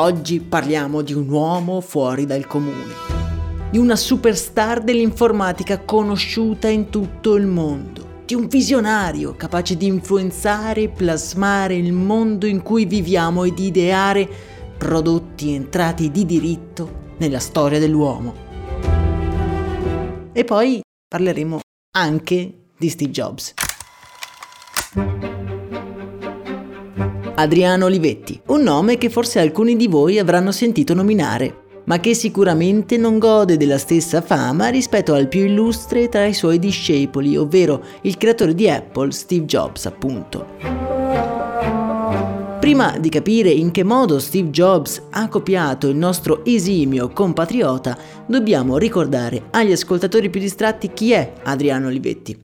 Oggi parliamo di un uomo fuori dal comune, di una superstar dell'informatica conosciuta in tutto il mondo, di un visionario capace di influenzare e plasmare il mondo in cui viviamo e di ideare prodotti entrati di diritto nella storia dell'uomo. E poi parleremo anche di Steve Jobs. Adriano Olivetti, un nome che forse alcuni di voi avranno sentito nominare, ma che sicuramente non gode della stessa fama rispetto al più illustre tra i suoi discepoli, ovvero il creatore di Apple, Steve Jobs, appunto. Prima di capire in che modo Steve Jobs ha copiato il nostro esimio compatriota, dobbiamo ricordare agli ascoltatori più distratti chi è Adriano Olivetti.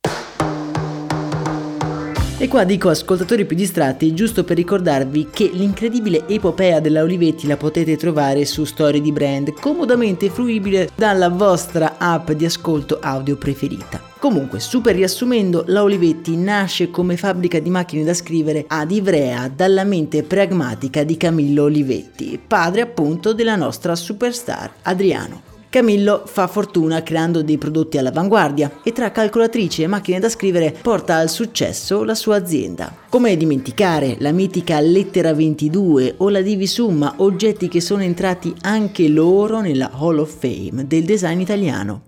E qua dico ascoltatori più distratti giusto per ricordarvi che l'incredibile epopea della Olivetti la potete trovare su Storie di Brand, comodamente fruibile dalla vostra app di ascolto audio preferita. Comunque, super riassumendo, la Olivetti nasce come fabbrica di macchine da scrivere ad Ivrea dalla mente pragmatica di Camillo Olivetti, padre appunto della nostra superstar Adriano. Camillo fa fortuna creando dei prodotti all'avanguardia e tra calcolatrici e macchine da scrivere porta al successo la sua azienda. Come dimenticare la mitica Lettera 22 o la Divisumma, oggetti che sono entrati anche loro nella Hall of Fame del design italiano.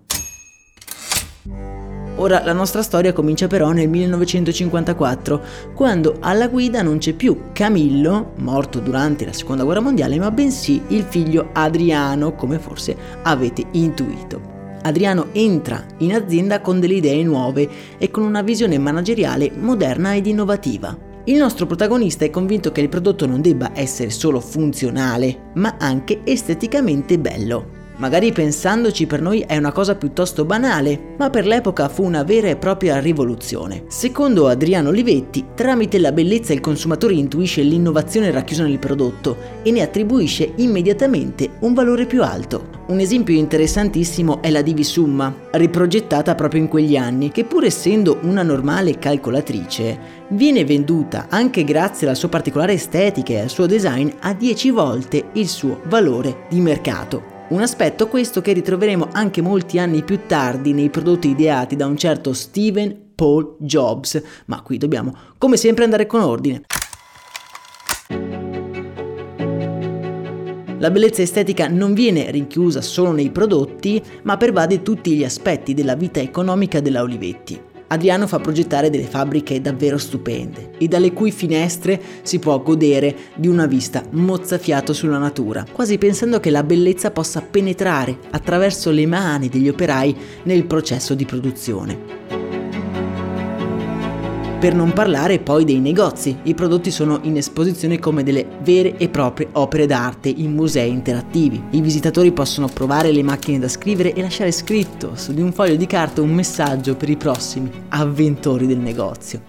Ora la nostra storia comincia però nel 1954, quando alla guida non c'è più Camillo, morto durante la seconda guerra mondiale, ma bensì il figlio Adriano, come forse avete intuito. Adriano entra in azienda con delle idee nuove e con una visione manageriale moderna ed innovativa. Il nostro protagonista è convinto che il prodotto non debba essere solo funzionale, ma anche esteticamente bello. Magari pensandoci per noi è una cosa piuttosto banale, ma per l'epoca fu una vera e propria rivoluzione. Secondo Adriano Olivetti, tramite la bellezza il consumatore intuisce l'innovazione racchiusa nel prodotto e ne attribuisce immediatamente un valore più alto. Un esempio interessantissimo è la Divisumma, riprogettata proprio in quegli anni, che pur essendo una normale calcolatrice, viene venduta anche grazie alla sua particolare estetica e al suo design a 10 volte il suo valore di mercato. Un aspetto questo che ritroveremo anche molti anni più tardi nei prodotti ideati da un certo Steven Paul Jobs, ma qui dobbiamo come sempre andare con ordine. La bellezza estetica non viene rinchiusa solo nei prodotti, ma pervade tutti gli aspetti della vita economica della Olivetti. Adriano fa progettare delle fabbriche davvero stupende e dalle cui finestre si può godere di una vista mozzafiato sulla natura, quasi pensando che la bellezza possa penetrare attraverso le mani degli operai nel processo di produzione. Per non parlare poi dei negozi, i prodotti sono in esposizione come delle vere e proprie opere d'arte in musei interattivi. I visitatori possono provare le macchine da scrivere e lasciare scritto su di un foglio di carta un messaggio per i prossimi avventori del negozio.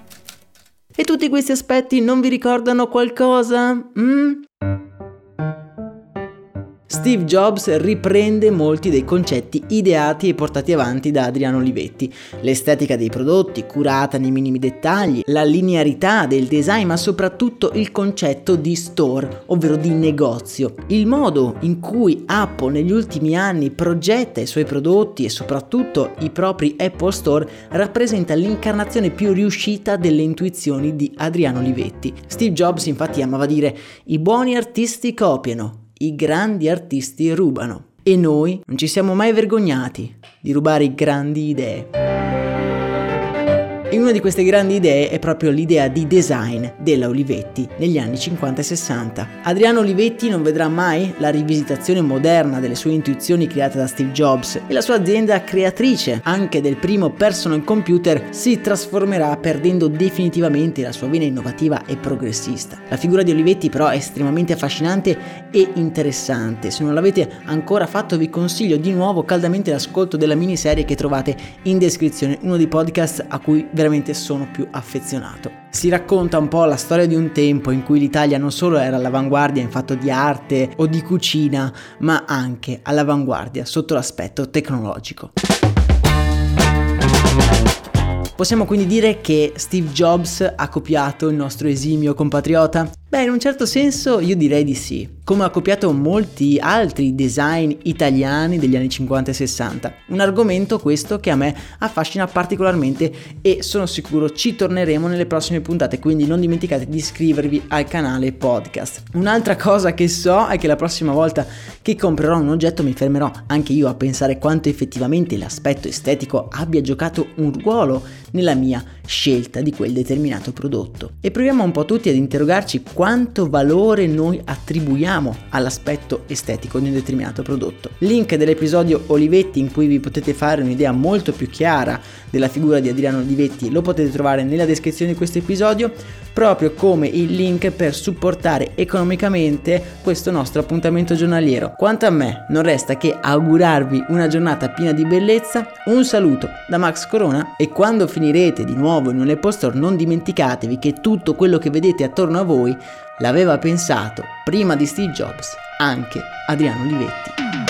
E tutti questi aspetti non vi ricordano qualcosa? Mm? Steve Jobs riprende molti dei concetti ideati e portati avanti da Adriano Olivetti. L'estetica dei prodotti, curata nei minimi dettagli, la linearità del design, ma soprattutto il concetto di store, ovvero di negozio. Il modo in cui Apple negli ultimi anni progetta i suoi prodotti e soprattutto i propri Apple Store rappresenta l'incarnazione più riuscita delle intuizioni di Adriano Olivetti. Steve Jobs infatti amava dire i buoni artisti copiano, i grandi artisti rubano. E noi non ci siamo mai vergognati di rubare grandi idee. E una di queste grandi idee è proprio l'idea di design della Olivetti negli anni 50 e 60. Adriano Olivetti non vedrà mai la rivisitazione moderna delle sue intuizioni create da Steve Jobs e la sua azienda creatrice anche del primo personal computer si trasformerà perdendo definitivamente la sua vena innovativa e progressista. La figura di Olivetti però è estremamente affascinante e interessante. Se non l'avete ancora fatto vi consiglio di nuovo caldamente l'ascolto della miniserie che trovate in descrizione, uno dei podcast a cui veramente sono più affezionato. Si racconta un po' la storia di un tempo in cui l'Italia non solo era all'avanguardia in fatto di arte o di cucina, ma anche all'avanguardia sotto l'aspetto tecnologico. Possiamo quindi dire che Steve Jobs ha copiato il nostro esimio compatriota? Beh, in un certo senso io direi di sì, come ha copiato molti altri design italiani degli anni 50 e 60. Un argomento questo che a me affascina particolarmente e sono sicuro ci torneremo nelle prossime puntate, quindi non dimenticate di iscrivervi al canale podcast. Un'altra cosa che so è che la prossima volta che comprerò un oggetto mi fermerò anche io a pensare quanto effettivamente l'aspetto estetico abbia giocato un ruolo nella mia scelta di quel determinato prodotto. E proviamo un po' tutti ad interrogarci quanto valore noi attribuiamo all'aspetto estetico di un determinato prodotto. Link dell'episodio Olivetti in cui vi potete fare un'idea molto più chiara della figura di Adriano Olivetti lo potete trovare nella descrizione di questo episodio, proprio come il link per supportare economicamente questo nostro appuntamento giornaliero. Quanto a me, non resta che augurarvi una giornata piena di bellezza, un saluto da Max Corona e quando finirete di nuovo in un Apple Store non dimenticatevi che tutto quello che vedete attorno a voi l'aveva pensato prima di Steve Jobs anche Adriano Olivetti.